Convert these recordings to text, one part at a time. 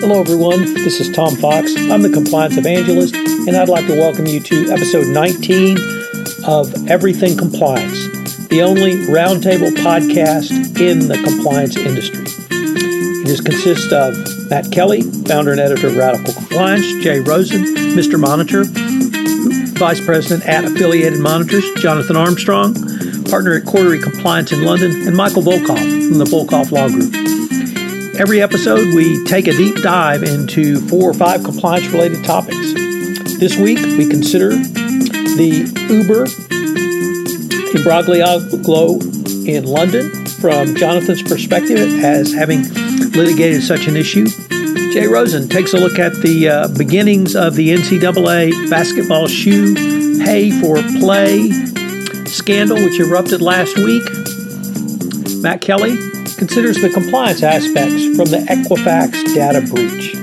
Hello, everyone. This is Tom Fox. I'm the Compliance Evangelist, and I'd like to welcome you to episode 19 of Everything Compliance, the only roundtable podcast in the compliance industry. It consists of Matt Kelly, founder and editor of Radical Compliance, Jay Rosen, Mr. Monitor, Vice President at Affiliated Monitors, Jonathan Armstrong, partner at Cordery Compliance in London, and Michael Volkov from the Volkov Law Group. Every episode, we take a deep dive into four or five compliance related topics. This week, we consider the Uber imbroglio in London from Jonathan's perspective as having litigated such an issue. Jay Rosen takes a look at the uh, beginnings of the NCAA basketball shoe pay for play scandal, which erupted last week. Matt Kelly considers the compliance aspects from the Equifax data breach.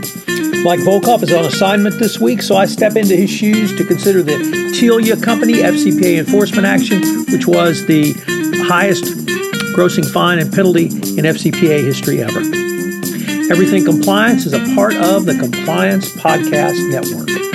Mike Volkov is on assignment this week, so I step into his shoes to consider the Telia Company FCPA enforcement action, which was the highest grossing fine and penalty in FCPA history ever. Everything Compliance is a part of the Compliance Podcast Network.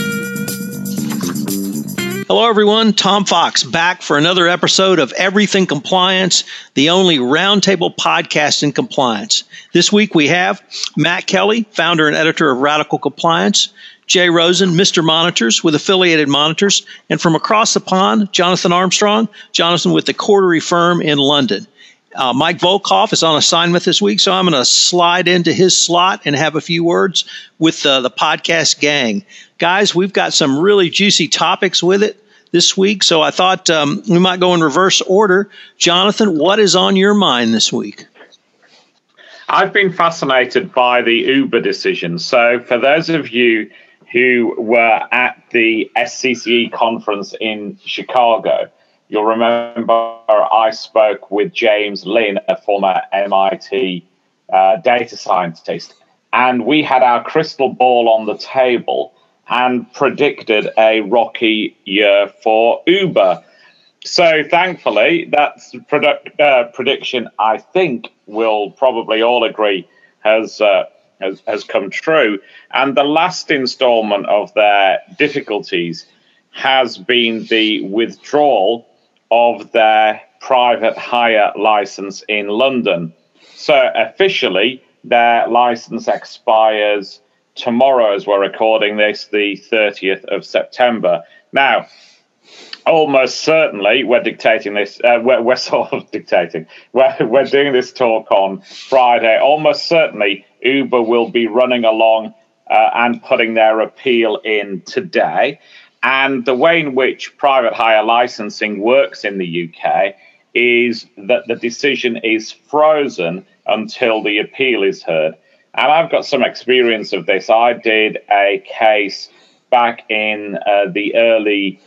Hello, everyone. Tom Fox back for another episode of Everything Compliance, the only roundtable podcast in compliance. This week we have Matt Kelly, founder and editor of Radical Compliance, Jay Rosen, Mr. Monitors with affiliated monitors, and from across the pond, Jonathan Armstrong, Jonathan with the Cordery firm in London. Uh, Mike Volkov is on assignment this week, so I'm going to slide into his slot and have a few words with uh, the podcast gang. Guys, we've got some really juicy topics with it this week, so I thought um, we might go in reverse order. Jonathan, what is on your mind this week? I've been fascinated by the Uber decision. So, for those of you who were at the SCCE conference in Chicago, You'll remember I spoke with James Lin, a former MIT uh, data scientist, and we had our crystal ball on the table and predicted a rocky year for Uber. So thankfully, that uh, prediction, I think, will probably all agree has, uh, has has come true. And the last instalment of their difficulties has been the withdrawal of their private hire license in London. So officially, their license expires tomorrow, as we're recording this, the 30th of September. Now, almost certainly, we're dictating this, uh, we're, we're, sort of dictating, we're, we're doing this talk on Friday. Almost certainly, Uber will be running along uh, and putting their appeal in today. And the way in which private hire licensing works in the UK is that the decision is frozen until the appeal is heard. And I've got some experience of this. I did a case back in uh, the early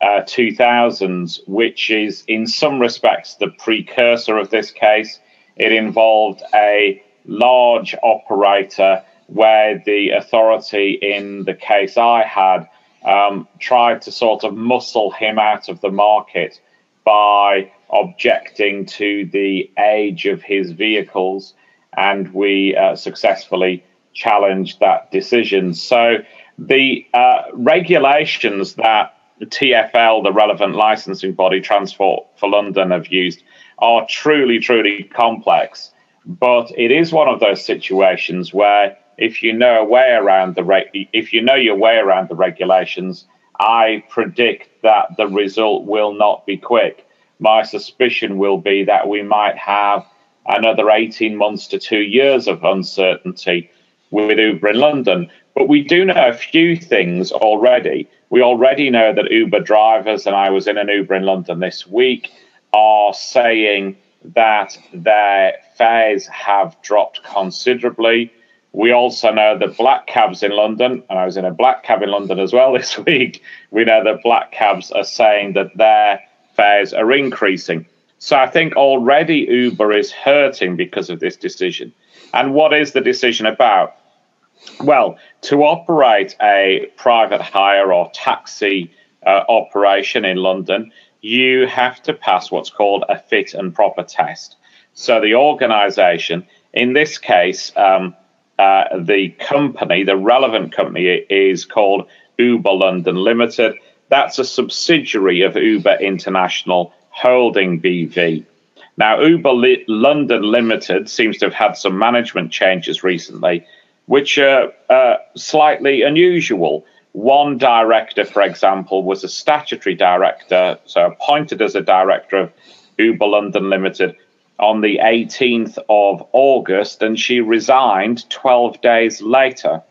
uh, 2000s, which is in some respects the precursor of this case. It involved a large operator where the authority in the case I had um, tried to sort of muscle him out of the market by objecting to the age of his vehicles, and we uh, successfully challenged that decision. So the uh, regulations that the TFL, the relevant licensing body, Transport for London, have used are truly, truly complex. But it is one of those situations where if you know a way around the if you know your way around the regulations, I predict that the result will not be quick. My suspicion will be that we might have another 18 months to two years of uncertainty with Uber in London. But we do know a few things already. We already know that Uber drivers, and I was in an Uber in London this week, are saying that their fares have dropped considerably. We also know that black cabs in London, and I was in a black cab in London as well this week, we know that black cabs are saying that their fares are increasing. So I think already Uber is hurting because of this decision. And what is the decision about? Well, to operate a private hire or taxi uh, operation in London, you have to pass what's called a fit and proper test. So the organization, in this case, um, uh, the company, the relevant company, is called Uber London Limited. That's a subsidiary of Uber International Holding BV. Now, Uber Li- London Limited seems to have had some management changes recently, which are uh, slightly unusual. One director, for example, was a statutory director, so appointed as a director of Uber London Limited on the 18th of August, and she resigned 12 days later.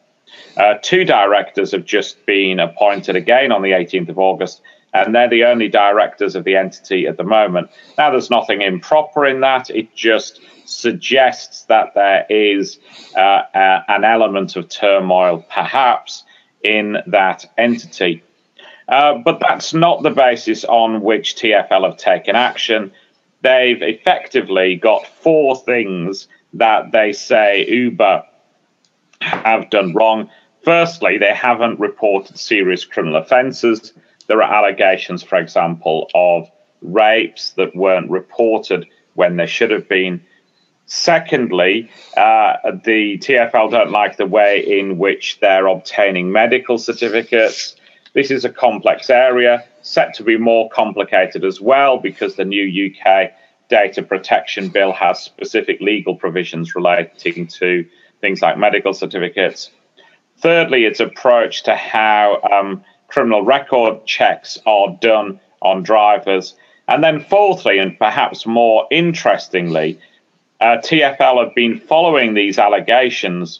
Uh, two directors have just been appointed again on the 18th of August, and they're the only directors of the entity at the moment. Now, there's nothing improper in that. It just suggests that there is uh, uh, an element of turmoil, perhaps, in that entity. Uh, but that's not the basis on which TFL have taken action. They've effectively got four things that they say Uber have done wrong. Firstly, they haven't reported serious criminal offences. There are allegations, for example, of rapes that weren't reported when they should have been. Secondly, uh, the TFL don't like the way in which they're obtaining medical certificates. This is a complex area, set to be more complicated as well because the new UK data protection bill has specific legal provisions relating to things like medical certificates. Thirdly, its approach to how um, criminal record checks are done on drivers. And then, fourthly, and perhaps more interestingly, uh, TFL have been following these allegations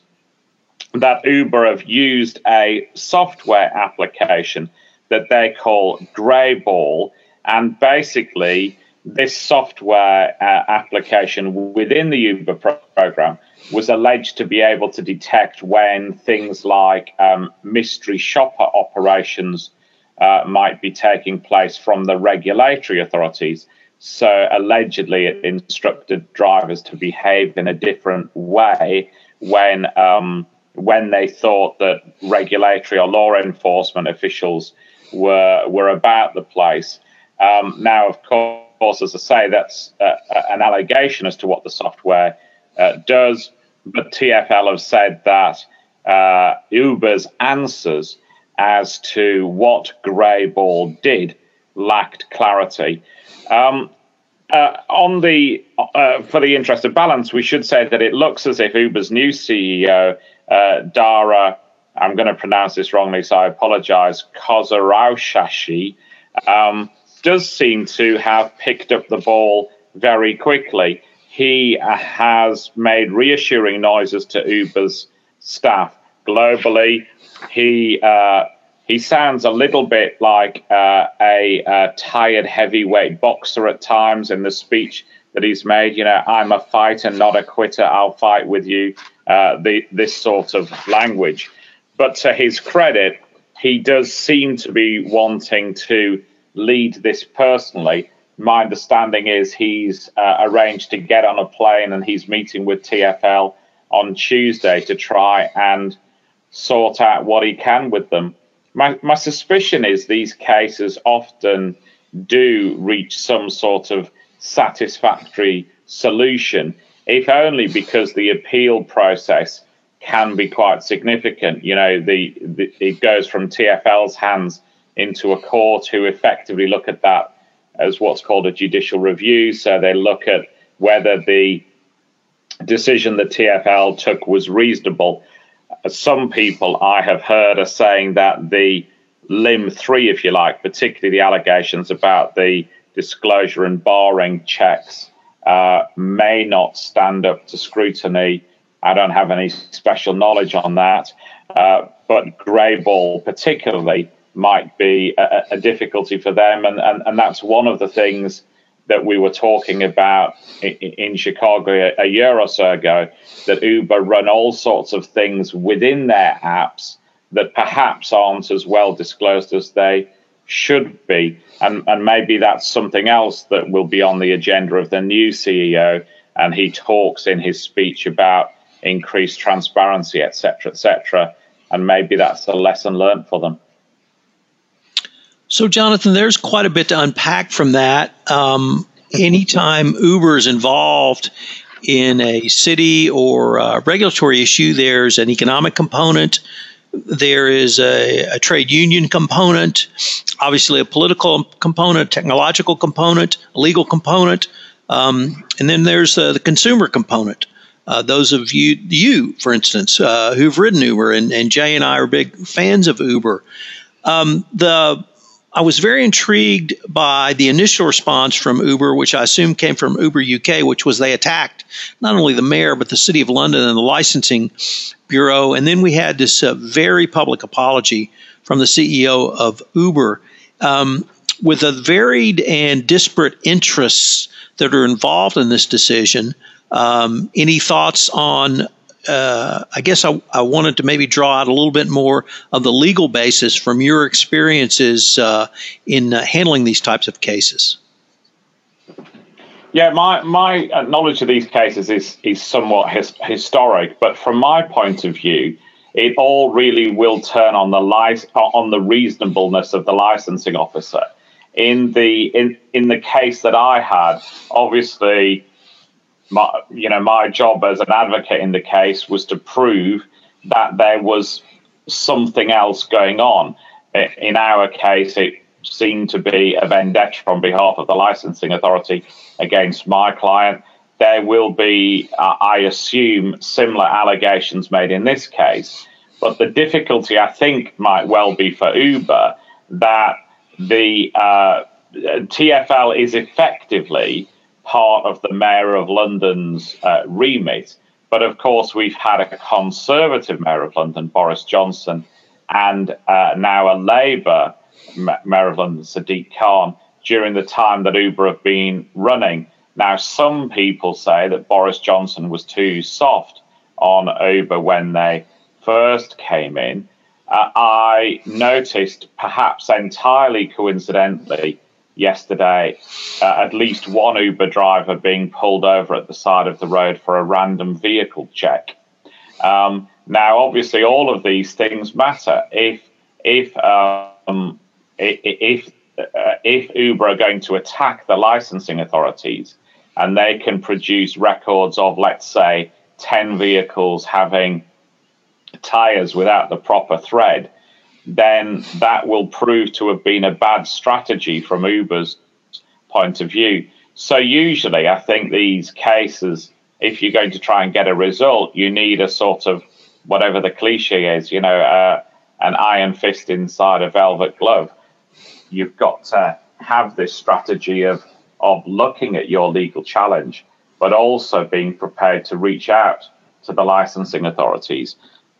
that Uber have used a software application that they call Greyball. And basically, this software uh, application within the Uber pro- program was alleged to be able to detect when things like um, mystery shopper operations uh, might be taking place from the regulatory authorities. So, allegedly, it instructed drivers to behave in a different way when um, when they thought that regulatory or law enforcement officials were were about the place. Um, now, of course, as I say, that's uh, an allegation as to what the software uh, does. But TFL have said that uh, Uber's answers as to what Greyball did lacked clarity. Um, uh, on the uh, for the interest of balance, we should say that it looks as if Uber's new CEO, uh, Dara, I'm going to pronounce this wrongly, so I apologize, Khosrowshahi, um, does seem to have picked up the ball very quickly he has made reassuring noises to Uber's staff globally. He uh, he sounds a little bit like uh, a, a, tired heavyweight boxer at times in the speech that he's made. You know, I'm a fighter, not a quitter. I'll fight with you. Uh, the, this sort of language. But to his credit, he does seem to be wanting to lead this personally my understanding is he's uh, arranged to get on a plane and he's meeting with TFL on Tuesday to try and sort out what he can with them. My, my suspicion is these cases often do reach some sort of satisfactory solution, if only because the appeal process can be quite significant. You know, the, the it goes from TFL's hands into a court who effectively look at that as what's called a judicial review. So they look at whether the decision that TFL took was reasonable. Some people I have heard are saying that the limb three, if you like, particularly the allegations about the disclosure and barring checks, uh, may not stand up to scrutiny. I don't have any special knowledge on that. Uh, but Greyball, particularly, might be a, a difficulty for them. And, and, and that's one of the things that we were talking about in, Chicago a, year or so ago that Uber run all sorts of things within their apps that perhaps aren't as well disclosed as they should be. And, and maybe that's something else that will be on the agenda of the new CEO. And he talks in his speech about increased transparency, etc., etc. And maybe that's a lesson learned for them. So, Jonathan, there's quite a bit to unpack from that. Um, anytime Uber is involved in a city or a regulatory issue, there's an economic component, there is a, a, trade union component, obviously a political component, technological component, legal component, um, and then there's uh, the consumer component. Uh, those of you, you for instance, uh, who've ridden Uber, and, and, Jay and I are big fans of Uber. Um, the I was very intrigued by the initial response from Uber, which I assume came from Uber UK, which was they attacked not only the mayor, but the city of London and the licensing bureau. And then we had this uh, very public apology from the CEO of Uber. Um, with the varied and disparate interests that are involved in this decision, um, any thoughts on uh, I guess I, I, wanted to maybe draw out a little bit more of the legal basis from your experiences uh, in uh, handling these types of cases. Yeah, my my uh, knowledge of these cases is is somewhat his, historic, but from my point of view, it all really will turn on the lic- on the reasonableness of the licensing officer. In the in in the case that I had, obviously my, you know, my job as an advocate in the case was to prove that there was something else going on. In our case, it seemed to be a vendetta on behalf of the licensing authority against my client. There will be, uh, I assume, similar allegations made in this case. But the difficulty, I think, might well be for Uber that the uh, TFL is effectively part of the Mayor of London's uh, remit. But of course, we've had a Conservative Mayor of London, Boris Johnson, and uh, now a Labour Mayor of London, Sadiq Khan, during the time that Uber have been running. Now, some people say that Boris Johnson was too soft on Uber when they first came in. Uh, I noticed, perhaps entirely coincidentally, yesterday uh, at least one Uber driver being pulled over at the side of the road for a random vehicle check. Um, now, obviously, all of these things matter. If if um, if uh, if Uber are going to attack the licensing authorities and they can produce records of, let's say, ten vehicles having tires without the proper thread, then that will prove to have been a bad strategy from Uber's point of view. So, usually, I think these cases, if you're going to try and get a result, you need a sort of whatever the cliche is, you know, uh, an iron fist inside a velvet glove. You've got to have this strategy of, of looking at your legal challenge, but also being prepared to reach out to the licensing authorities.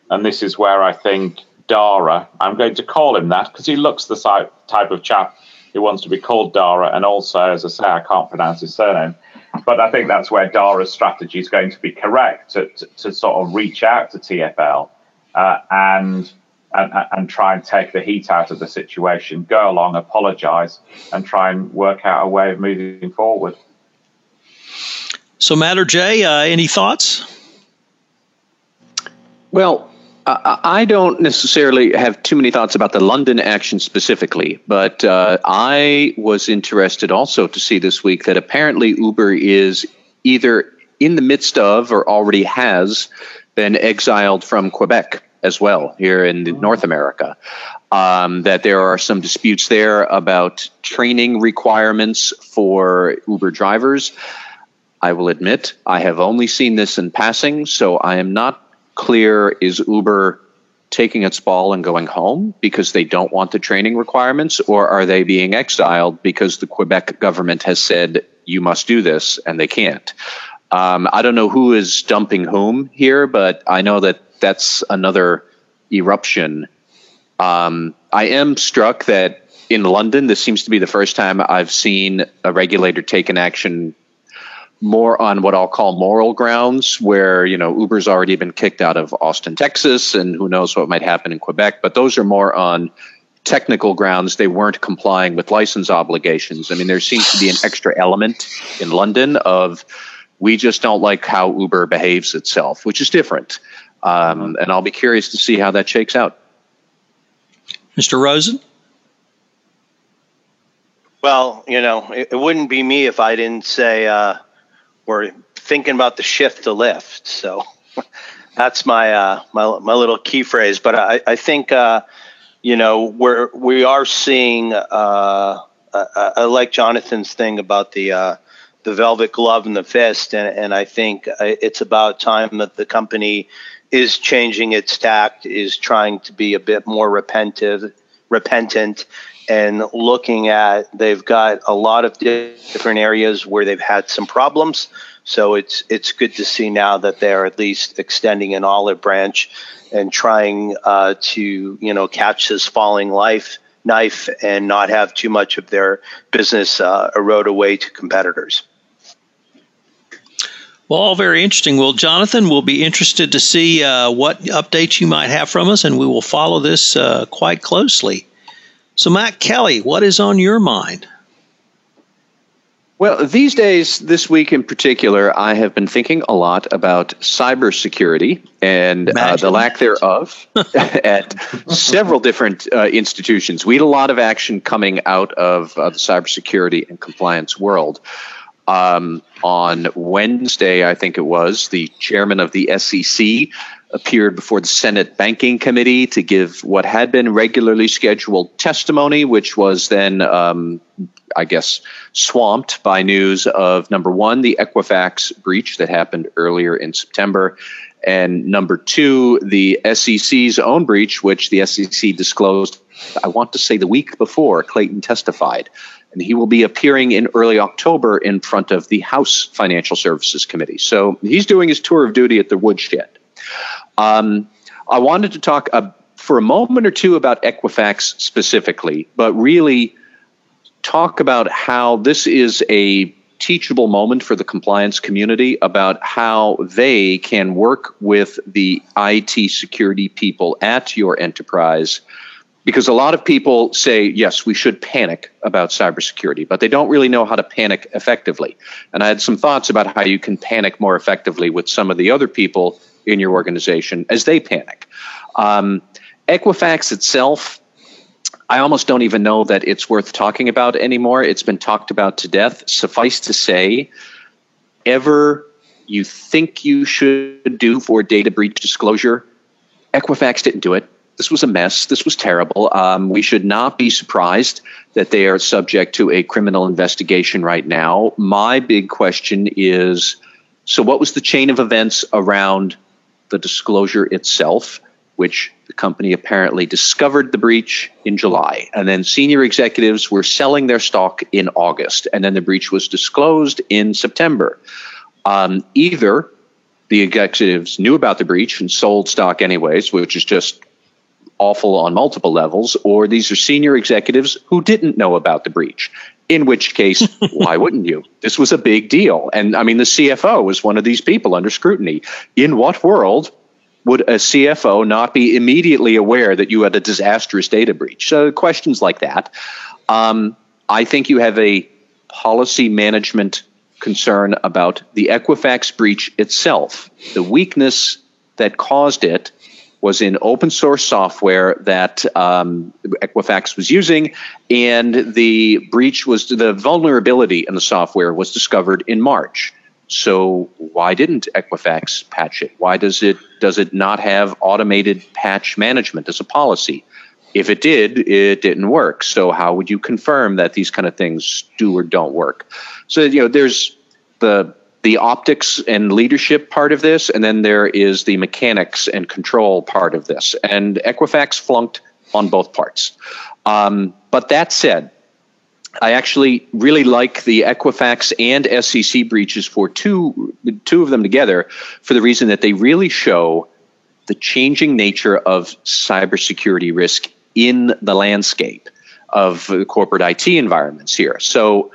And this is where I think Dara. I'm going to call him that because he looks the type of chap who wants to be called Dara. And also, as I say, I can't pronounce his surname. But I think that's where Dara's strategy is going to be correct to, to, to sort of reach out to TFL uh, and, and, and try and take the heat out of the situation, go along, apologize, and try and work out a way of moving forward. So, Matt or Jay, uh, any thoughts? Well, I don't necessarily have too many thoughts about the London action specifically, but uh, I was interested also to see this week that apparently Uber is either in the midst of or already has been exiled from Quebec as well here in North America. Um, that there are some disputes there about training requirements for Uber drivers. I will admit I have only seen this in passing, so I am not clear is Uber taking its ball and going home because they don't want the training requirements, or are they being exiled because the Quebec government has said you must do this and they can't? Um, I don't know who is dumping whom here, but I know that that's another eruption. Um, I am struck that in London, this seems to be the first time I've seen a regulator take an action more on what I'll call moral grounds, where you know Uber's already been kicked out of Austin, Texas, and who knows what might happen in Quebec. But those are more on technical grounds. They weren't complying with license obligations. I mean, there seems to be an extra element in London of we just don't like how Uber behaves itself, which is different. Um, and I'll be curious to see how that shakes out. Mr. Rosen. Well, you know, it, it, wouldn't be me if I didn't say uh, or thinking about the shift to Lyft. So that's my uh, my my little key phrase. But I, I think uh, you know we're we are seeing. Uh, I, I, like Jonathan's thing about the uh, the velvet glove and the fist, and, and I think uh, it's about time that the company is changing its tact, is trying to be a bit more repentive, repentant, and looking at they've got a lot of different areas where they've had some problems. So it's it's good to see now that they're at least extending an olive branch and trying uh, to you know catch this falling life knife and not have too much of their business uh, erode away to competitors. Well, all very interesting. Well, Jonathan, we'll be interested to see uh, what updates you might have from us, and we will follow this uh, quite closely. So, Matt Kelly, what is on your mind? Well, these days, this week in particular, I have been thinking a lot about cybersecurity and uh, the lack thereof at several different uh, institutions. We had a lot of action coming out of uh, the cybersecurity and compliance world. Um, on Wednesday, I think it was, the chairman of the SEC appeared before the Senate Banking Committee to give what had been regularly scheduled testimony, which was then, um, I guess, swamped by news of number one, the Equifax breach that happened earlier in September. And number two, the SEC's own breach, which the SEC disclosed, I want to say the week before Clayton testified. And he will be appearing in early October in front of the House Financial Services Committee. So he's doing his tour of duty at the woodshed. Um, I wanted to talk uh, for a moment or two about Equifax specifically, but really talk about how this is a teachable moment for the compliance community about how they can work with the IT security people at your enterprise. Because a lot of people say, yes, we should panic about cybersecurity, but they don't really know how to panic effectively. And I had some thoughts about how you can panic more effectively with some of the other people in your organization as they panic. Um, Equifax itself, I almost don't even know that it's worth talking about anymore. It's been talked about to death. Suffice to say, ever you think you should do for data breach disclosure, Equifax didn't do it. This was a mess. This was terrible. Um, we should not be surprised that they are subject to a criminal investigation right now. My big question is so, what was the chain of events around the disclosure itself, which the company apparently discovered the breach in July. And then senior executives were selling their stock in August. And then the breach was disclosed in September. Um, either the executives knew about the breach and sold stock anyways, which is just awful on multiple levels, or these are senior executives who didn't know about the breach. In which case, why wouldn't you? This was a big deal. And I mean, the CFO was one of these people under scrutiny. In what world would a CFO not be immediately aware that you had a disastrous data breach? So, questions like that. Um, I think you have a policy management concern about the Equifax breach itself, the weakness that caused it was in open source software that um, Equifax was using, and the breach was the vulnerability in the software was discovered in March. So why didn't Equifax patch it? Why does it does it not have automated patch management as a policy? If it did, it didn't work. So how would you confirm that these kind of things do or don't work? So you know, there's the the optics and leadership part of this, and then there is the mechanics and control part of this. And Equifax flunked on both parts. Um, but that said, I actually really like the Equifax and SEC breaches for two two of them together for the reason that they really show the changing nature of cybersecurity risk in the landscape of corporate IT environments here. So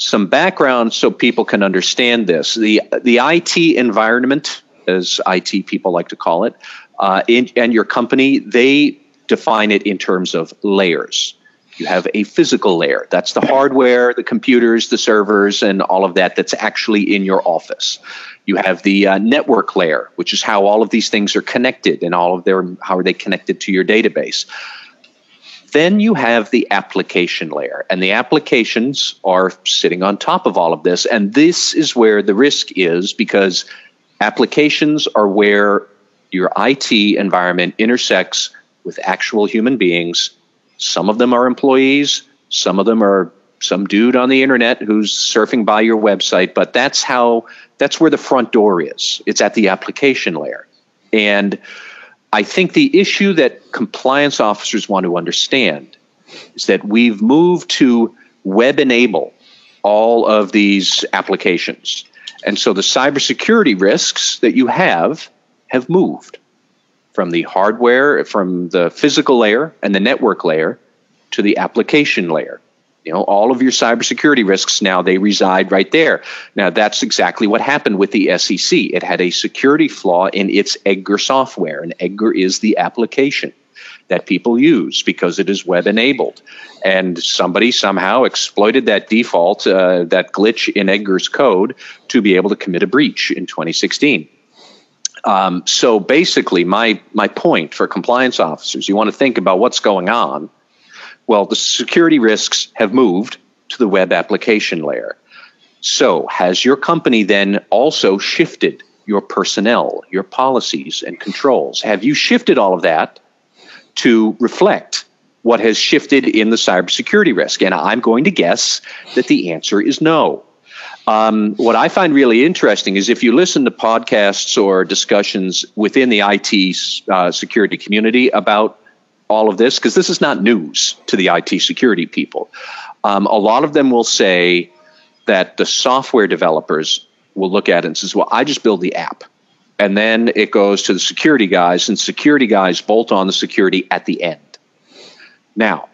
some background so people can understand this. The the IT environment, as IT people like to call it, uh, in, and your company, they define it in terms of layers. You have a physical layer. That's the hardware, the computers, the servers, and all of that that's actually in your office. You have the uh, network layer, which is how all of these things are connected and all of their how are they connected to your database Then you have the application layer, and the applications are sitting on top of all of this. And this is where the risk is because applications are where your IT environment intersects with actual human beings. Some of them are employees, some of them are some dude on the internet who's surfing by your website, but that's how that's where the front door is. It's at the application layer. And I think the issue that compliance officers want to understand is that we've moved to web enable all of these applications. And so the cybersecurity risks that you have have moved from the hardware, from the physical layer and the network layer to the application layer. You know, all of your cybersecurity risks now they reside right there. Now that's exactly what happened with the SEC. It had a security flaw in its EDGAR software, and EDGAR is the application that people use because it is web enabled. And somebody somehow exploited that default, uh, that glitch in EDGAR's code to be able to commit a breach in 2016. Um, so basically, my my point for compliance officers, you want to think about what's going on. Well, the security risks have moved to the web application layer. So, has your company then also shifted your personnel, your policies, and controls? Have you shifted all of that to reflect what has shifted in the cybersecurity risk? And I'm going to guess that the answer is no. Um, what I find really interesting is if you listen to podcasts or discussions within the IT uh, security community about all of this, because this is not news to the IT security people, um, a lot of them will say that the software developers will look at it and says, "Well, I just build the app." And then it goes to the security guys, and security guys bolt on the security at the end. Now,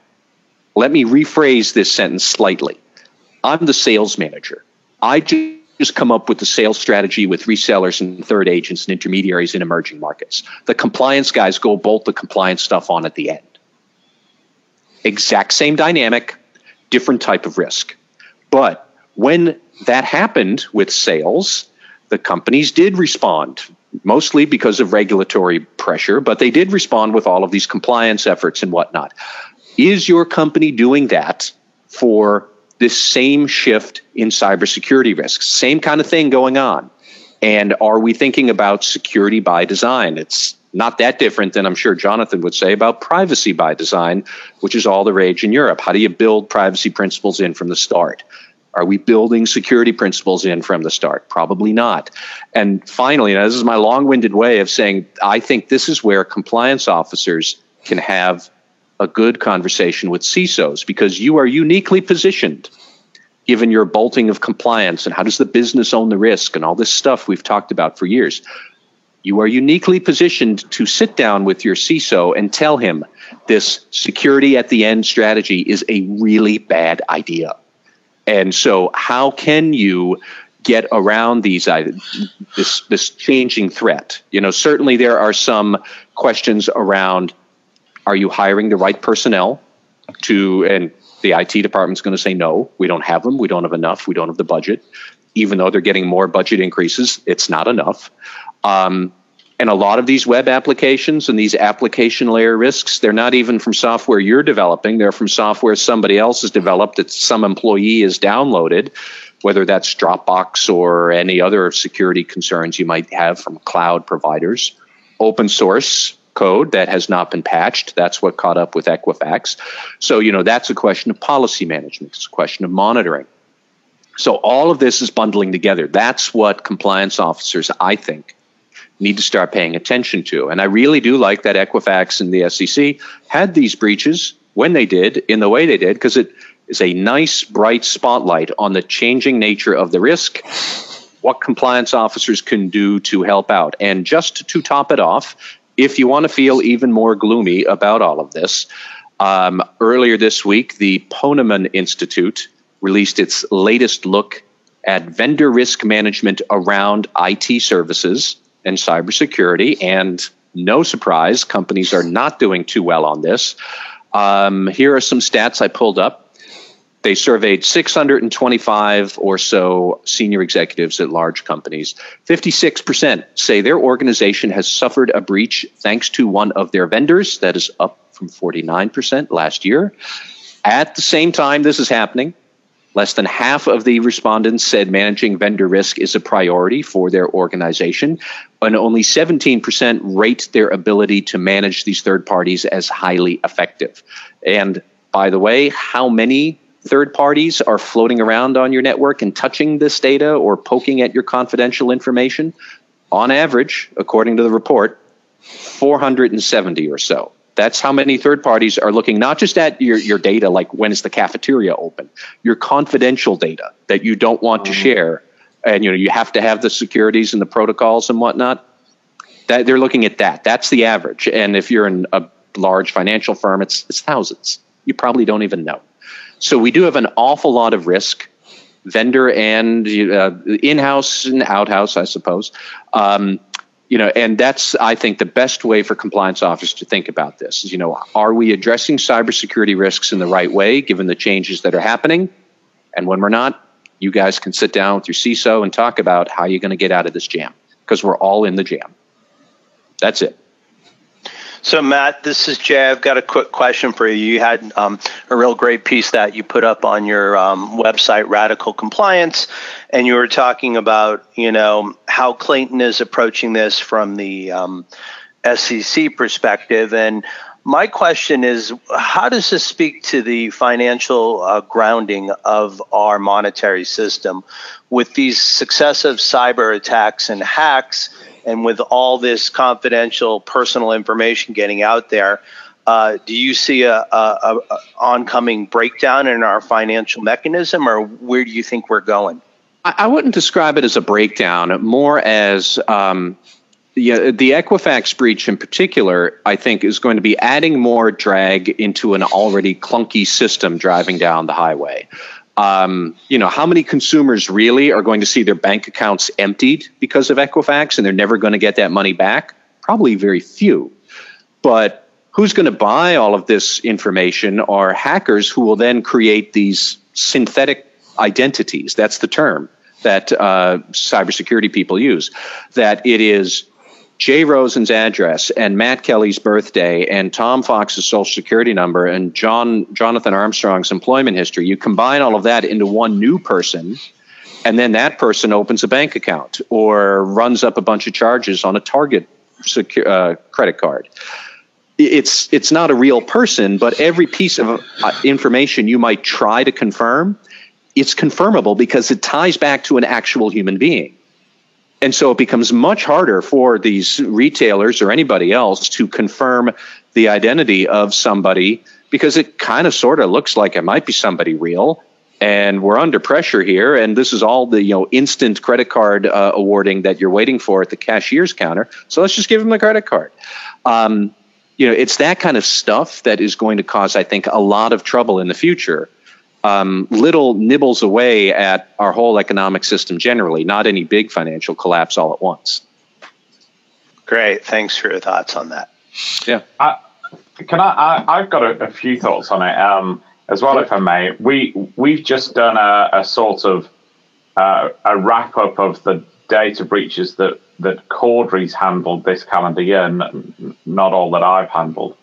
let me rephrase this sentence slightly. I'm the sales manager. I just come up with the sales strategy with resellers and third agents and intermediaries in emerging markets. The compliance guys go bolt the compliance stuff on at the end. Exact same dynamic, different type of risk. But when that happened with sales, the companies did respond, mostly because of regulatory pressure, but they did respond with all of these compliance efforts and whatnot. Is your company doing that for this same shift in cybersecurity risks. Same kind of thing going on. And are we thinking about security by design? It's not that different than I'm sure Jonathan would say about privacy by design, which is all the rage in Europe. How do you build privacy principles in from the start? Are we building security principles in from the start? Probably not. And finally, this is my long winded way of saying I think this is where compliance officers can have a good conversation with CISOs because you are uniquely positioned given your bolting of compliance and how does the business own the risk and all this stuff we've talked about for years. You are uniquely positioned to sit down with your CISO and tell him this security at the end strategy is a really bad idea. And so, how can you get around these uh, this this changing threat? You know, certainly there are some questions around are you hiring the right personnel to and the IT department's going to say no, we don't have them, we don't have enough, we don't have the budget. Even though they're getting more budget increases, it's not enough. Um, and a lot of these web applications and these application layer risks, they're not even from software you're developing. They're from software somebody else has developed that some employee has downloaded, whether that's Dropbox or any other security concerns you might have from cloud providers. Open source code that has not been patched. That's what caught up with Equifax. So, you know, that's a question of policy management, it's a question of monitoring. So, all of this is bundling together. That's what compliance officers, I think, need to start paying attention to. And I really do like that Equifax and the SEC had these breaches when they did, in the way they did, because it is a nice, bright spotlight on the changing nature of the risk, what compliance officers can do to help out. And just to top it off, if you want to feel even more gloomy about all of this, um, earlier this week, the Ponemon Institute released its latest look at vendor risk management around IT services and cybersecurity. And no surprise, companies are not doing too well on this. Um, here are some stats I pulled up. They surveyed 625 or so senior executives at large companies. 56% say their organization has suffered a breach thanks to one of their vendors. That is up from 49% last year. At the same time, this is happening. Less than half of the respondents said managing vendor risk is a priority for their organization, and only 17% rate their ability to manage these third parties as highly effective. And by the way, how many third parties are floating around on your network and touching this data or poking at your confidential information? On average, according to the report, 470 or so. That's how many third parties are looking not just at your, your data, like when is the cafeteria open, your confidential data that you don't want to mm-hmm. share. And you know, you have to have the securities and the protocols and whatnot. That they're looking at that. That's the average. And if you're in a large financial firm, it's it's thousands. You probably don't even know. So we do have an awful lot of risk, vendor and uh, in-house and out-house, I suppose. Um, you know, and that's I think the best way for compliance officers to think about this is, you know, are we addressing cybersecurity risks in the right way given the changes that are happening? And when we're not, you guys can sit down with your CISO and talk about how you're going to get out of this jam because we're all in the jam. That's it. So, Matt, this is Jay. I've got a quick question for you. You had um, a real great piece that you put up on your um, website, Radical Compliance, and you were talking about, you know, how Clayton is approaching this from the um, SEC perspective. And my question is, how does this speak to the financial uh, grounding of our monetary system with these successive cyber attacks and hacks? And with all this confidential personal information getting out there, uh, do you see a, a, a, oncoming breakdown in our financial mechanism, or where do you think we're going? I, I wouldn't describe it as a breakdown, more as um, the, the Equifax breach in particular, I think, is going to be adding more drag into an already clunky system driving down the highway um, you know, how many consumers really are going to see their bank accounts emptied because of Equifax and they're never going to get that money back? Probably very few. But who's going to buy all of this information are hackers who will then create these synthetic identities. That's the term that uh, cybersecurity people use. That it is Jay Rosen's address and Matt Kelly's birthday and Tom Fox's social security number and John Jonathan Armstrong's employment history, you combine all of that into one new person, and then that person opens a bank account or runs up a bunch of charges on a Target secure, uh, credit card. It's it's not a real person, but every piece of uh, information you might try to confirm, it's confirmable because it ties back to an actual human being. And so it becomes much harder for these retailers or anybody else to confirm the identity of somebody because it kind of sort of looks like it might be somebody real. And we're under pressure here, and this is all the you know instant credit card uh, awarding that you're waiting for at the cashier's counter. So let's just give them a credit card. Um, you know, it's that kind of stuff that is going to cause, I think, a lot of trouble in the future um, little nibbles away at our whole economic system generally, not any big financial collapse all at once. Great. Thanks for your thoughts on that. Yeah. Uh, can I, I? have got a, a, few thoughts on it um, as well, if I may. We we've just done a, a sort of uh, a wrap up of the data breaches that that Cordery's handled this calendar year, and not all that I've handled.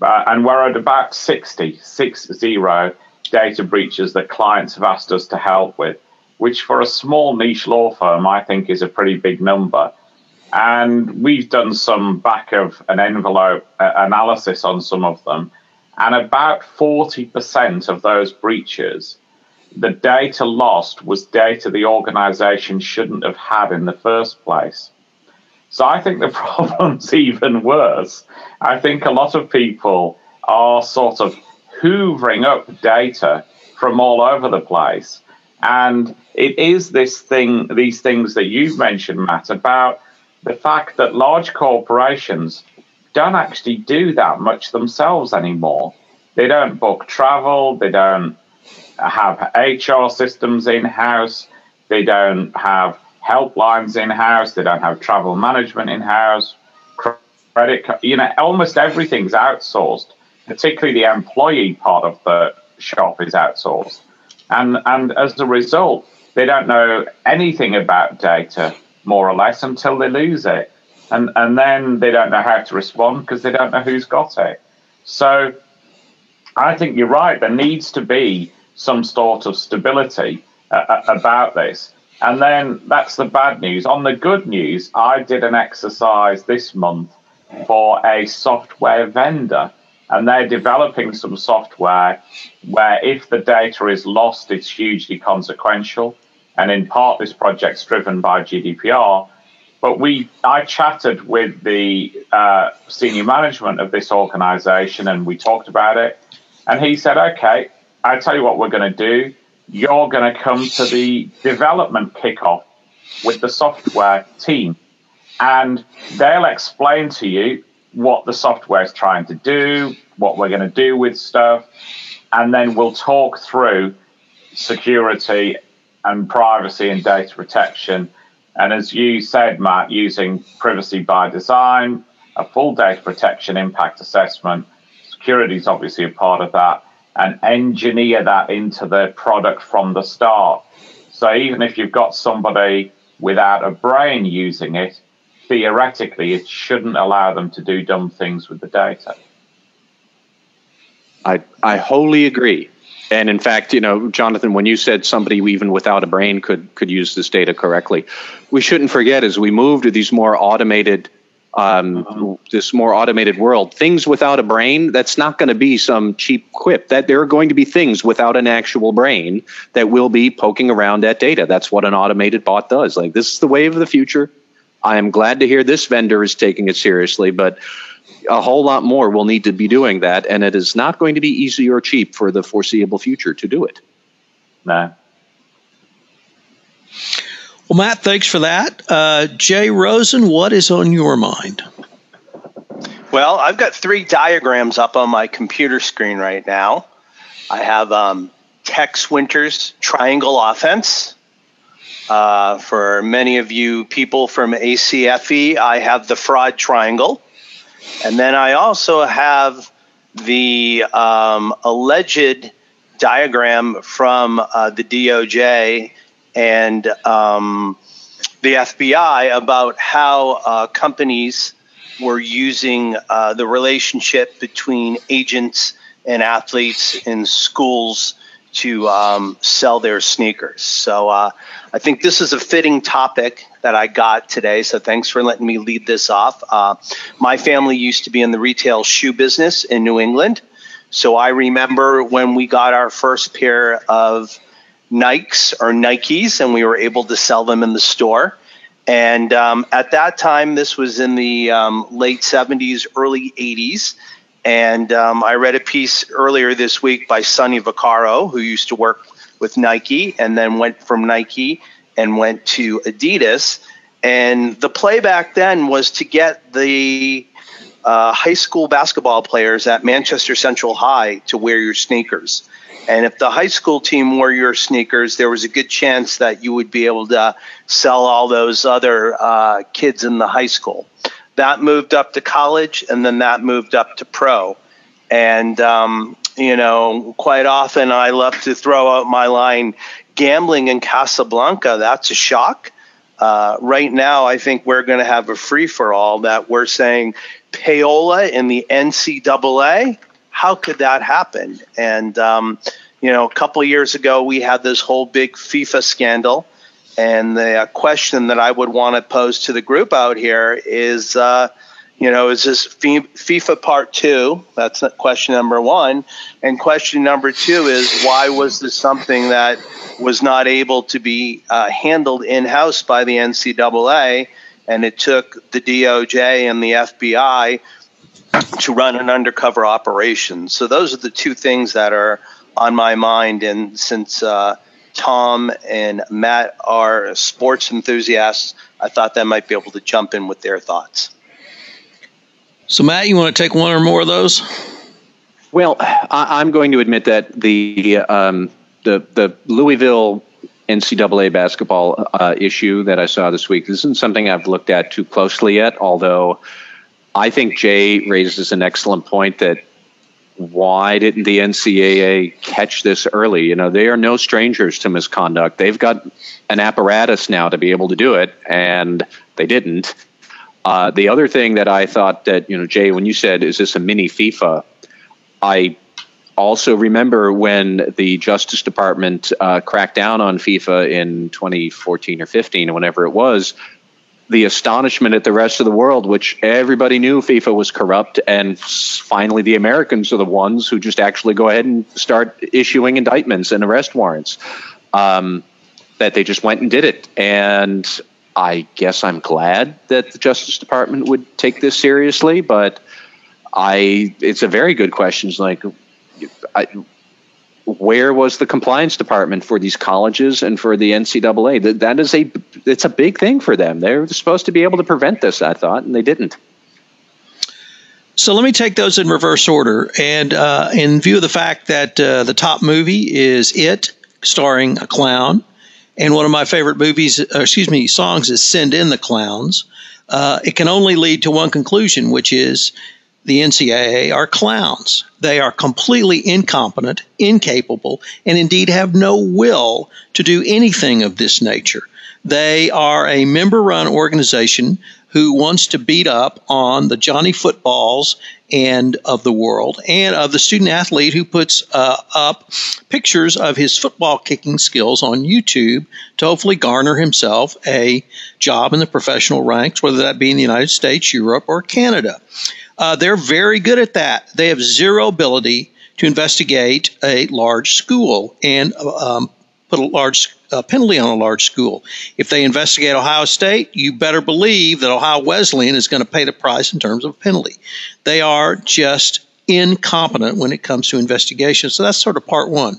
Uh, and we're at about 60, six zero data breaches that clients have asked us to help with, which for a small niche law firm, I think is a pretty big number. And we've done some back of an envelope uh, analysis on some of them. And about 40% of those breaches, the data lost was data the organization shouldn't have had in the first place. So I think the problem's even worse. I think a lot of people are sort of hoovering up data from all over the place. And it is this thing, these things that you've mentioned, Matt, about the fact that large corporations don't actually do that much themselves anymore. They don't book travel, they don't have HR systems in house, they don't have helplines in house, they don't have travel management in house, credit, you know, almost everything's outsourced particularly the employee part of the shop is outsourced. And, and as a result, they don't know anything about data, more or less, until they lose it. And, and then they don't know how to respond because they don't know who's got it. So I think you're right. There needs to be some sort of stability uh, uh about this. And then that's the bad news. On the good news, I did an exercise this month for a software vendor, and they're developing some software where if the data is lost, it's hugely consequential. And in part, this project's driven by GDPR. But we, I chatted with the uh, senior management of this organization and we talked about it. And he said, okay, I tell you what we're going to do you're going to come to the development kickoff with the software team and they'll explain to you what the software is trying to do, what we're going to do with stuff, and then we'll talk through security and privacy and data protection. And as you said, Matt, using privacy by design, a full data protection impact assessment, security is obviously a part of that and engineer that into the product from the start. So even if you've got somebody without a brain using it, theoretically, it shouldn't allow them to do dumb things with the data. I, I wholly agree. And in fact, you know, Jonathan, when you said somebody even without a brain could could use this data correctly, we shouldn't forget as we move to these more automated um, this more automated world. Things without a brain, that's not going to be some cheap quip. That there are going to be things without an actual brain that will be poking around at data. That's what an automated bot does. Like this is the way of the future. I am glad to hear this vendor is taking it seriously, but a whole lot more will need to be doing that, and it is not going to be easy or cheap for the foreseeable future to do it. No. Well, Matt, thanks for that. Uh, Jay Rosen, what is on your mind? Well, I've got three diagrams up on my computer screen right now. I have um, Tex Winter's triangle offense. Uh, for many of you people from ACFE, I have the fraud triangle. And then I also have the um, alleged diagram from uh, the DOJ and um, the FBI about how uh, companies were using uh, the relationship between agents and athletes in schools to um, sell their sneakers. So uh, I think this is a fitting topic that I got today. So thanks for letting me lead this off. Uh, my family used to be in the retail shoe business in New England. So I remember when we got our first pair of Nikes or Nikes, and we were able to sell them in the store. And um, at that time, this was in the um, late 70s, early 80s. And um, I read a piece earlier this week by Sonny Vaccaro, who used to work with Nike and then went from Nike and went to Adidas. And the play back then was to get the uh, high school basketball players at Manchester Central High to wear your sneakers. And if the high school team wore your sneakers, there was a good chance that you would be able to sell all those other uh, kids in the high school. That moved up to college, and then that moved up to pro. And, um, you know, quite often I love to throw out my line gambling in Casablanca, that's a shock. Uh, right now, I think we're going to have a free for all that we're saying payola in the NCAA how could that happen? And um, you know, a couple years ago, we had this whole big FIFA scandal, and the uh, question that I would want to pose to the group out here is, uh, you know, is this FIFA Part Two? That's question number one, and question number two is why was this something that was not able to be uh, handled in house by the NCAA? And it took the DOJ and the FBI to run an undercover operation. So those are the two things that are on my mind. And since uh, Tom and Matt are sports enthusiasts, I thought that might be able to jump in with their thoughts. So, Matt, you want to take one or more of those? Well, I, am going to admit that the um, the the Louisville NCAA basketball uh, issue that I saw this week isn't something I've looked at too closely yet, although I think Jay raises an excellent point that why didn't the NCAA catch this early? You know, they are no strangers to misconduct. They've got an apparatus now to be able to do it, and they didn't. Uh, the other thing that I thought that, you know, Jay, when you said, is this a mini FIFA? I also remember when the Justice Department uh, cracked down on FIFA in 2014 or 15 or whenever it was, the astonishment at the rest of the world, which everybody knew FIFA was corrupt, and finally the Americans are the ones who just actually go ahead and start issuing indictments and arrest warrants. Um, that they just went and did it, and I guess I'm glad that the Justice Department would take this seriously, but I it's a very good question. It's like, I, where was the compliance department for these colleges and for the NCAA? That that is a it's a big thing for them. They're supposed to be able to prevent this. I thought, and they didn't. So let me take those in reverse order. And uh, in view of the fact that uh, the top movie is It, starring a clown, and one of my favorite movies, uh, excuse me, songs is Send in the Clowns. Uh, it can only lead to one conclusion, which is the NCAA are clowns. They are completely incompetent, incapable, and indeed have no will to do anything of this nature. They are a member run organization who wants to beat up on the Johnny Footballs and of the world and of the student athlete who puts uh, up pictures of his football kicking skills on YouTube to hopefully garner himself a job in the professional ranks, whether that be in the United States, Europe, or Canada. Uh, they're very good at that. They have zero ability to investigate a large school and um, put a large uh, penalty on a large school. If they investigate Ohio State, you better believe that Ohio Wesleyan is going to pay the price in terms of penalty. They are just incompetent when it comes to investigation. So that's sort of part one.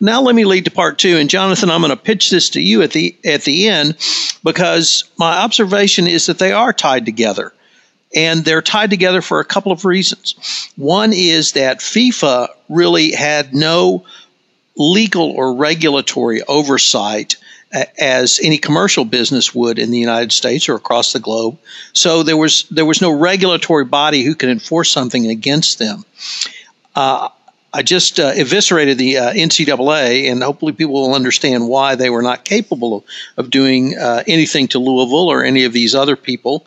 Now let me lead to part two. And Jonathan, I'm going to pitch this to you at the at the end because my observation is that they are tied together. And they're tied together for a couple of reasons. One is that FIFA really had no legal or regulatory oversight as any commercial business would in the United States or across the globe. So there was there was no regulatory body who could enforce something against them. Uh, I just uh, eviscerated the uh, NCAA, and hopefully people will understand why they were not capable of, of doing uh, anything to Louisville or any of these other people.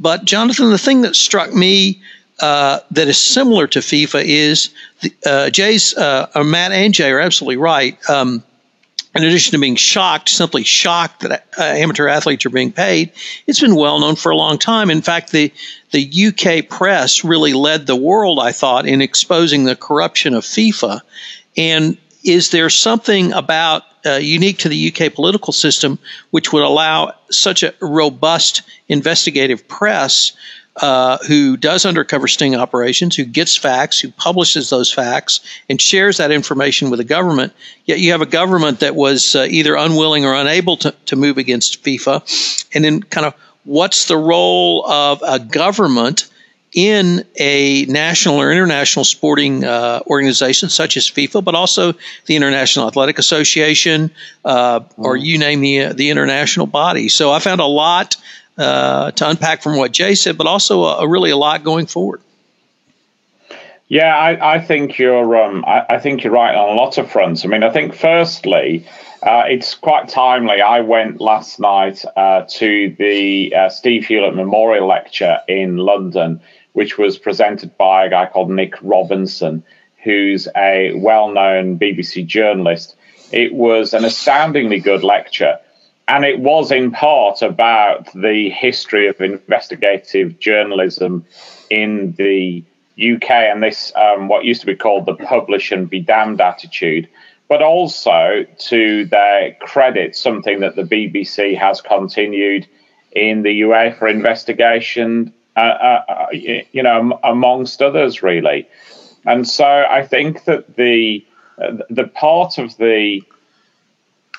But Jonathan, the thing that struck me uh, that is similar to FIFA is the, uh, Jay's uh, or Matt and Jay are absolutely right. Um, in addition to being shocked, simply shocked that uh, amateur athletes are being paid, it's been well known for a long time. In fact, the the UK press really led the world, I thought, in exposing the corruption of FIFA. And is there something about uh, unique to the UK political system which would allow such a robust investigative press uh, who does undercover sting operations, who gets facts, who publishes those facts, and shares that information with the government. Yet you have a government that was uh, either unwilling or unable to, to move against FIFA. And then, kind of, what's the role of a government in a national or international sporting uh, organization such as FIFA, but also the International Athletic Association, uh, or mm-hmm. you name the the international body. So I found a lot uh, to unpack from what Jay said, but also a, a really a lot going forward. Yeah, I, I think you're. Um, I, I, think you're right on a lot of fronts. I mean, I think firstly, uh, it's quite timely. I went last night uh, to the uh, Steve Hewlett Memorial Lecture in London, which was presented by a guy called Nick Robinson, who's a well-known BBC journalist. It was an astoundingly good lecture and it was in part about the history of investigative journalism in the UK and this um, what used to be called the publish and be damned attitude, but also to their credit, something that the BBC has continued in the UEFA investigation, uh, uh, uh, you know, amongst others, really. And so I think that the the part of the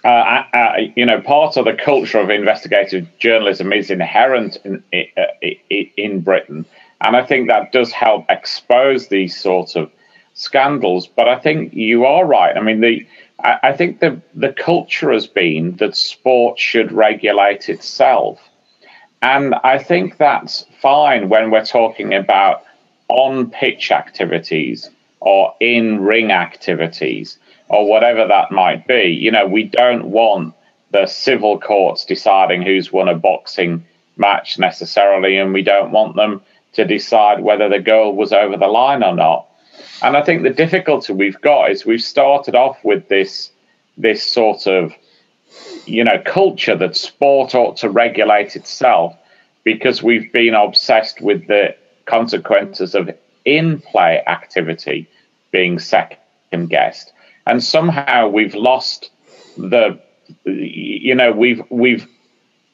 uh, uh, you know, part of the culture of investigative journalism is inherent in, in, in Britain, and I think that does help expose these sorts of scandals. But I think you are right. I mean, the I, I think the the culture has been that sport should regulate itself, and I think that's fine when we're talking about on pitch activities or in ring activities or whatever that might be. You know, we don't want the civil courts deciding who's won a boxing match necessarily, and we don't want them to decide whether the goal was over the line or not. And I think the difficulty we've got is we've started off with this this sort of you know culture that sport ought to regulate itself because we've been obsessed with the consequences of in-play activity being second guessed and somehow we've lost the you know we've we've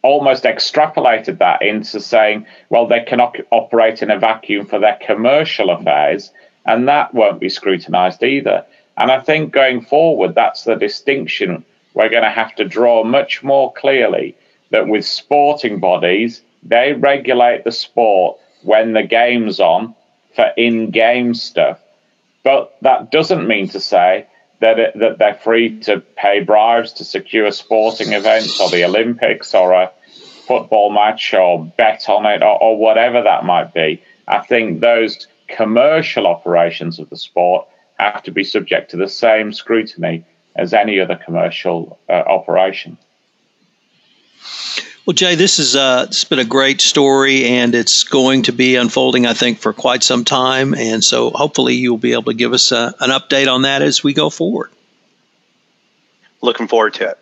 almost extrapolated that into saying well they can op- operate in a vacuum for their commercial affairs and that won't be scrutinized either. And i think going forward that's the distinction we're going to have to draw much more clearly that with sporting bodies they regulate the sport when the game's on for in-game stuff but that doesn't mean to say that it, that they're free to pay bribes to secure sporting events or the Olympics or a football match or bet on it or, or whatever that might be. I think those commercial operations of the sport have to be subject to the same scrutiny as any other commercial uh, operation. Well, Jay, this is uh, it's been a great story, and it's going to be unfolding, I think, for quite some time. And so, hopefully, you'll be able to give us a, uh, an update on that as we go forward. Looking forward to it.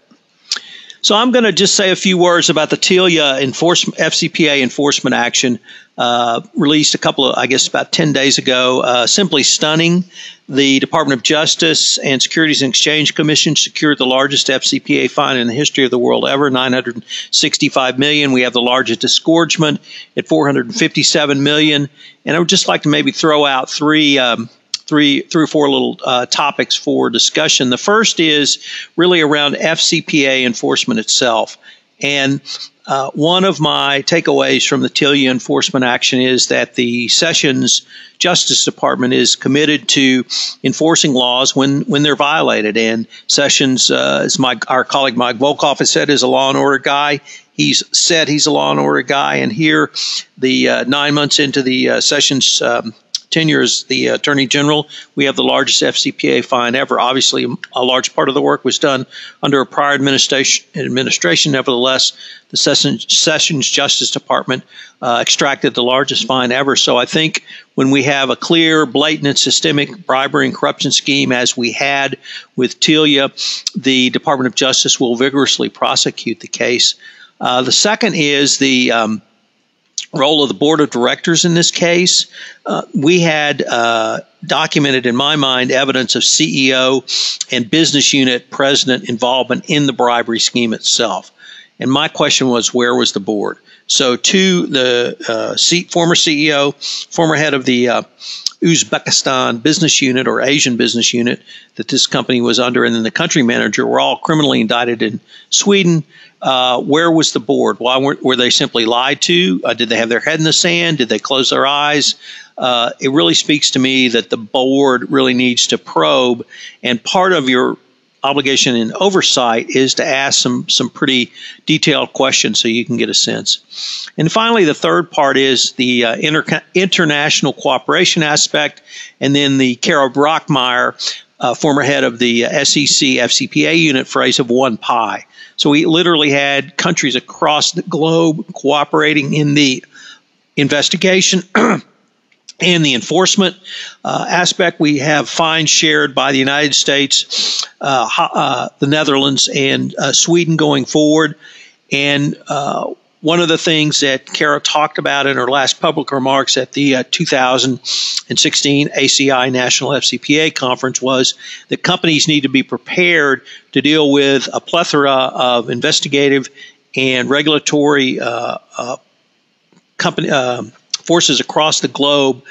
So I'm going to just say a few words about the Telia enforcement, FCPA enforcement action uh, released a couple of, I guess, about 10 days ago. Uh, simply stunning. The Department of Justice and Securities and Exchange Commission secured the largest FCPA fine in the history of the world ever, 965 million. We have the largest disgorgement at 457 million. And I would just like to maybe throw out three. Um, three, three or four little uh, topics for discussion. The first is really around FCPA enforcement itself. And uh, one of my takeaways from the Telia enforcement action is that the Sessions Justice Department is committed to enforcing laws when, when they're violated. And Sessions, uh, as my our colleague Mike Volkov has said, is a law and order guy. He's said he's a law and order guy, and here, the uh, nine months into the uh, Sessions um, tenure as the Attorney General, we have the largest FCPA fine ever. Obviously, a large part of the work was done under a prior administration. administration. Nevertheless, the Sessions, Justice Department uh, extracted the largest fine ever. So I think when we have a clear, blatant, and systemic bribery and corruption scheme, as we had with Telia, the Department of Justice will vigorously prosecute the case. Uh, the second is the um, role of the board of directors in this case. Uh, we had uh, documented, in my mind, evidence of CEO and business unit president involvement in the bribery scheme itself. And my question was, where was the board? So, to the uh, former CEO, former head of the uh, Uzbekistan business unit or Asian business unit that this company was under, and then the country manager were all criminally indicted in Sweden. Uh, where was the board? Why were, were they simply lied to? Uh, did they have their head in the sand? Did they close their eyes? Uh, it really speaks to me that the board really needs to probe. And part of your obligation and oversight is to ask some some pretty detailed questions so you can get a sense. And finally, the third part is the uh, inter- international cooperation aspect, and then the Kara Brockmeyer, uh, former head of the uh, SEC FCPA unit, phrase of one pie. So we literally had countries across the globe cooperating in the investigation. and the enforcement uh, aspect, we have fines shared by the United States, uh, uh, the Netherlands, and uh, Sweden going forward. And uh, one of the things that Kara talked about in her last public remarks at the uh, 2016 ACI National FCPA conference was that companies need to be prepared to deal with a plethora of investigative and regulatory uh, uh, company um, forces across the globe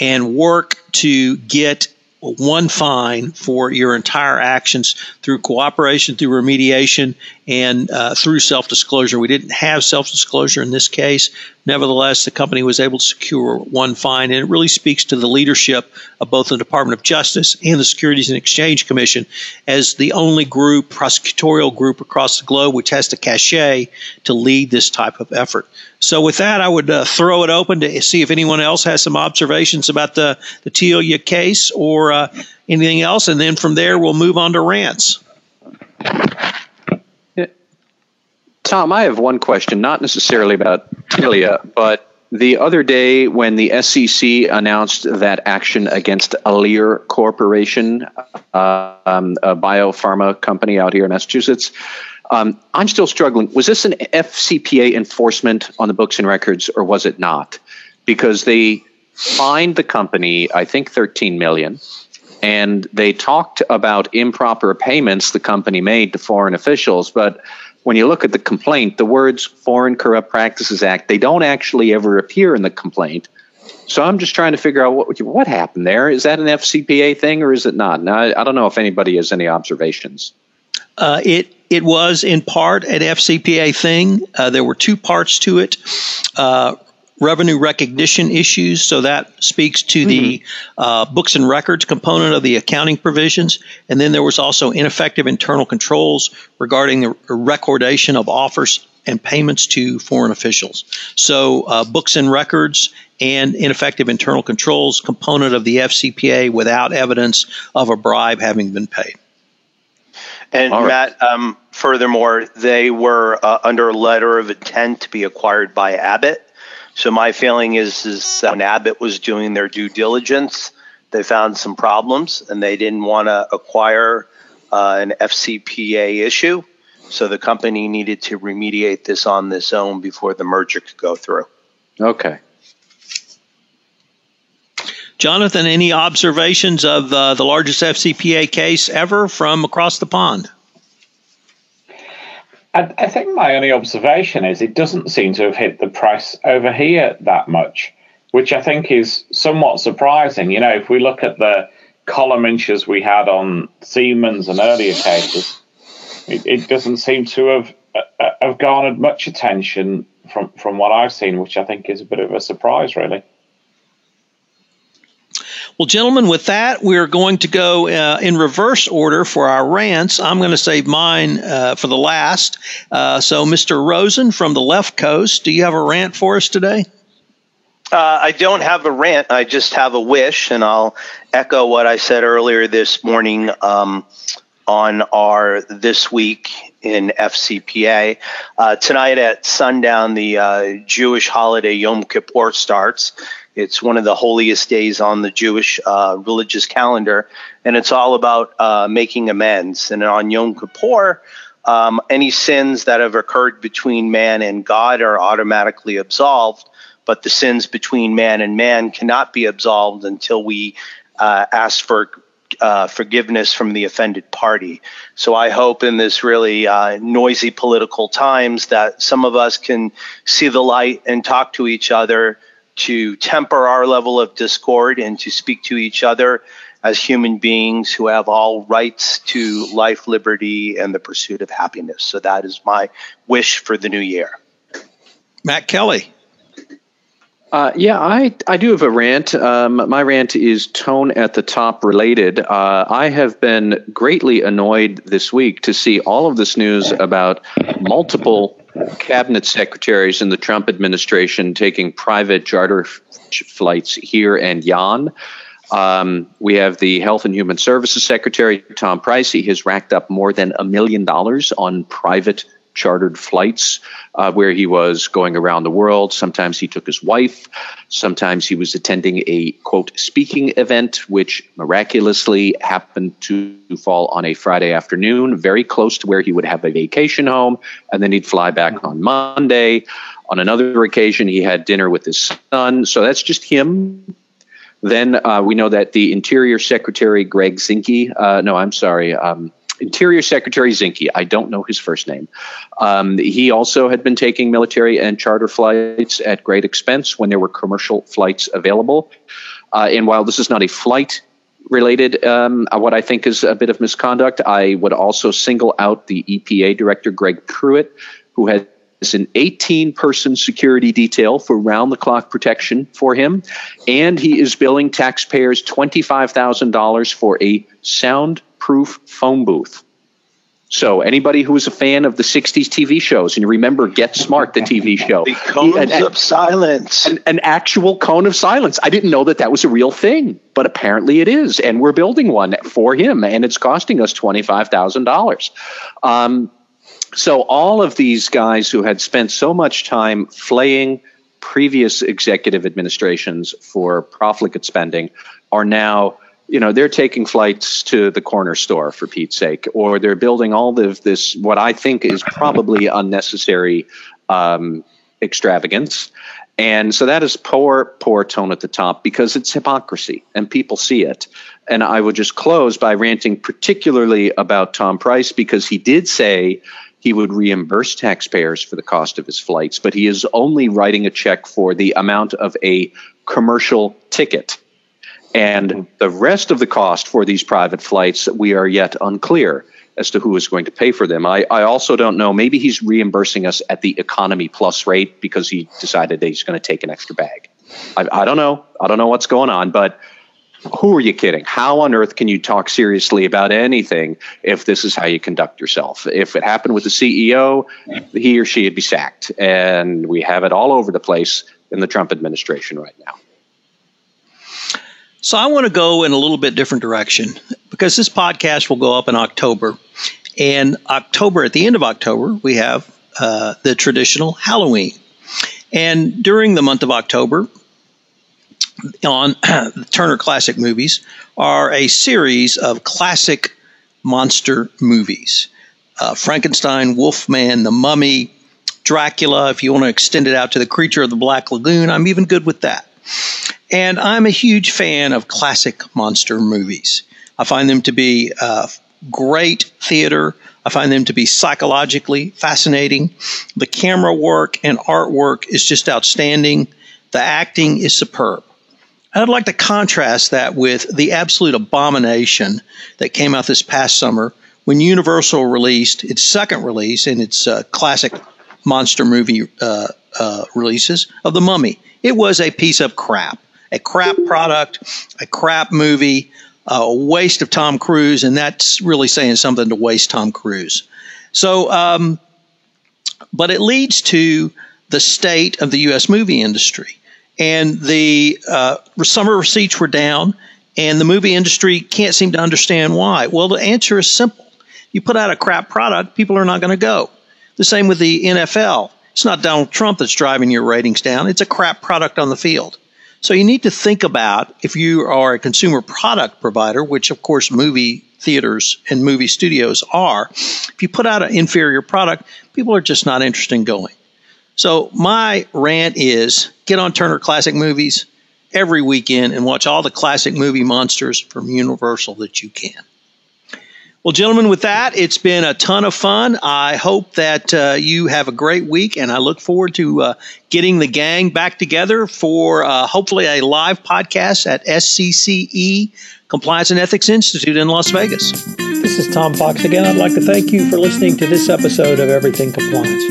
and work to get one fine for your entire actions through cooperation, through remediation, and uh, through self disclosure. We didn't have self disclosure in this case. Nevertheless, the company was able to secure one fine, and it really speaks to the leadership of both the Department of Justice and the Securities and Exchange Commission as the only group, prosecutorial group across the globe, which has the cachet to lead this type of effort. So, with that, I would uh, throw it open to see if anyone else has some observations about the, the Telia case or uh, anything else, and then from there, we'll move on to rants. Tom, I have one question, not necessarily about Telia, but the other day when the SEC announced that action against Alere Corporation, uh, um, a biopharma company out here in Massachusetts, um, I'm still struggling. Was this an FCPA enforcement on the books and records, or was it not? Because they fined the company, I think, 13 million, and they talked about improper payments the company made to foreign officials, but when you look at the complaint, the words Foreign Corrupt Practices Act, they don't actually ever appear in the complaint. So I'm just trying to figure out what what happened there. Is that an FCPA thing or is it not? Now I, I don't know if anybody has any observations. Uh, it it was in part an FCPA thing. Uh, there were two parts to it. Uh, revenue recognition issues. So that speaks to mm-hmm. the uh, books and records component of the accounting provisions. And then there was also ineffective internal controls regarding the recordation of offers and payments to foreign officials. So uh, books and records and ineffective internal controls component of the FCPA without evidence of a bribe having been paid. And right. Matt, um, furthermore, they were uh, under a letter of intent to be acquired by Abbott. So my feeling is is when Abbott was doing their due diligence, they found some problems and they didn't want to acquire uh, an FCPA issue. So the company needed to remediate this on its own before the merger could go through. Okay. Jonathan, any observations of uh, the largest FCPA case ever from across the pond? I, I think my only observation is it doesn't seem to have hit the price over here that much, which I think is somewhat surprising. You know, if we look at the column inches we had on Siemens and earlier cases, it, it doesn't seem to have uh, have garnered much attention from from what I've seen, which I think is a bit of a surprise, really. Well, gentlemen, with that, we're going to go uh, in reverse order for our rants. I'm going to save mine uh, for the last. Uh, so, Mr. Rosen from the left coast, do you have a rant for us today? Uh, I don't have a rant. I just have a wish, and I'll echo what I said earlier this morning um, on our This Week in FCPA. Uh, tonight at sundown, the uh, Jewish holiday Yom Kippur starts. It's one of the holiest days on the Jewish uh, religious calendar, and it's all about uh, making amends. And on Yom Kippur, um, any sins that have occurred between man and God are automatically absolved, but the sins between man and man cannot be absolved until we uh, ask for uh, forgiveness from the offended party. So I hope in this really uh, noisy political times that some of us can see the light and talk to each other to temper our level of discord and to speak to each other as human beings who have all rights to life, liberty, and the pursuit of happiness. So that is my wish for the new year. Matt Kelly. Uh, yeah, I, I do have a rant. Um, my rant is tone at the top related. Uh, I have been greatly annoyed this week to see all of this news about multiple cabinet secretaries in the Trump administration taking private charter flights here and yon. Um, we have the Health and Human Services Secretary, Tom Price. He has racked up more than a million dollars on private chartered flights uh, where he was going around the world. Sometimes he took his wife. Sometimes he was attending a quote speaking event, which miraculously happened to fall on a Friday afternoon, very close to where he would have a vacation home, and then he'd fly back on Monday. On another occasion, he had dinner with his son. So that's just him then uh, we know that the Interior Secretary Greg Zinke, uh, no, I'm sorry, um, Interior Secretary Zinke, I don't know his first name. Um, he also had been taking military and charter flights at great expense when there were commercial flights available. Uh, and while this is not a flight related, um, what I think is a bit of misconduct. I would also single out the EPA director, Greg Pruitt, who has an 18 person security detail for round the clock protection for him. And he is billing taxpayers $25,000 for a soundproof phone booth. So, anybody who was a fan of the 60s TV shows, and you remember Get Smart, the TV show, the cones an, of silence. An, an, actual cone of silence. I didn't know that that was a real thing, but apparently it is. And we're building one for him, and it's costing us $25,000. Um, so, all of these guys who had spent so much time flaying previous executive administrations for profligate spending are now you know they're taking flights to the corner store for Pete's sake, or they're building all of this what I think is probably unnecessary um, extravagance, and so that is poor, poor tone at the top because it's hypocrisy and people see it. And I would just close by ranting particularly about Tom Price because he did say he would reimburse taxpayers for the cost of his flights, but he is only writing a check for the amount of a commercial ticket. And hmm. the rest of the cost for these private flights, we are yet unclear as to who is going to pay for them. I, I also don't know. Maybe he's reimbursing us at the economy plus rate because he decided that he's going to take an extra bag. I, I don't know. I don't know what's going on, but who are you kidding? How on earth can you talk seriously about anything if this is how you conduct yourself? If it happened with the CEO, he or she would be sacked. And we have it all over the place in the Trump administration right now. So I want to go in a little bit different direction because this podcast will go up in October. And October, at the end of October, we have uh, the traditional Halloween. And during the month of October, on Turner Classic Movies, are a series of classic monster movies uh, Frankenstein, Wolfman, The Mummy, Dracula. If you want to extend it out to The Creature of the Black Lagoon, I'm even good with that. And I'm a huge fan of classic monster movies. I find them to be uh, great theater. I find them to be psychologically fascinating. The camera work and artwork is just outstanding. The acting is superb. I'd like to contrast that with the absolute abomination that came out this past summer when Universal released its second release in its uh, classic monster movie uh, uh, releases of The Mummy. It was a piece of crap a crap product, a crap movie, a waste of Tom Cruise, and that's really saying something to waste Tom Cruise. So, um, but it leads to the state of the U.S. movie industry. And the uh, summer receipts were down, and the movie industry can't seem to understand why. Well, the answer is simple. You put out a crap product, people are not going to go. The same with the NFL. It's not Donald Trump that's driving your ratings down, it's a crap product on the field. So you need to think about if you are a consumer product provider, which of course movie theaters and movie studios are, if you put out an inferior product, people are just not interested in going. So my rant is get on Turner Classic Movies every weekend and watch all the classic movie monsters from Universal that you can. Well, gentlemen, with that, it's been a ton of fun. I hope that uh, you have a great week, and I look forward to uh, getting the gang back together for uh, hopefully a live podcast at SCCE Compliance and Ethics Institute in Las Vegas. This is Tom Fox again. I'd like to thank you for listening to this episode of Everything Compliance.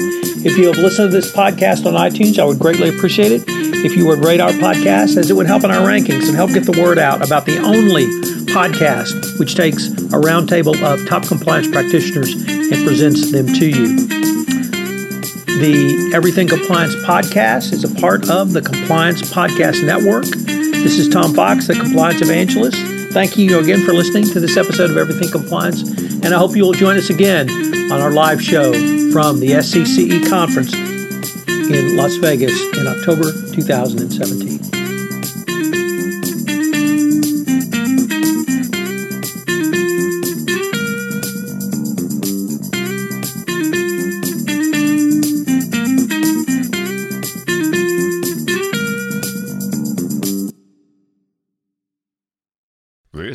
If you have listened to this podcast on iTunes, I would greatly appreciate it if you would rate our podcast, as it would help in our rankings and help get the word out about the only podcast, which takes a roundtable of top compliance practitioners and presents them to you. The Everything Compliance podcast is a part of the Compliance Podcast Network. This is Tom Fox, the Compliance Evangelist. Thank you again for listening to this episode of Everything Compliance, and I hope you will join us again on our live show from the SCCE conference in Las Vegas in October 2017.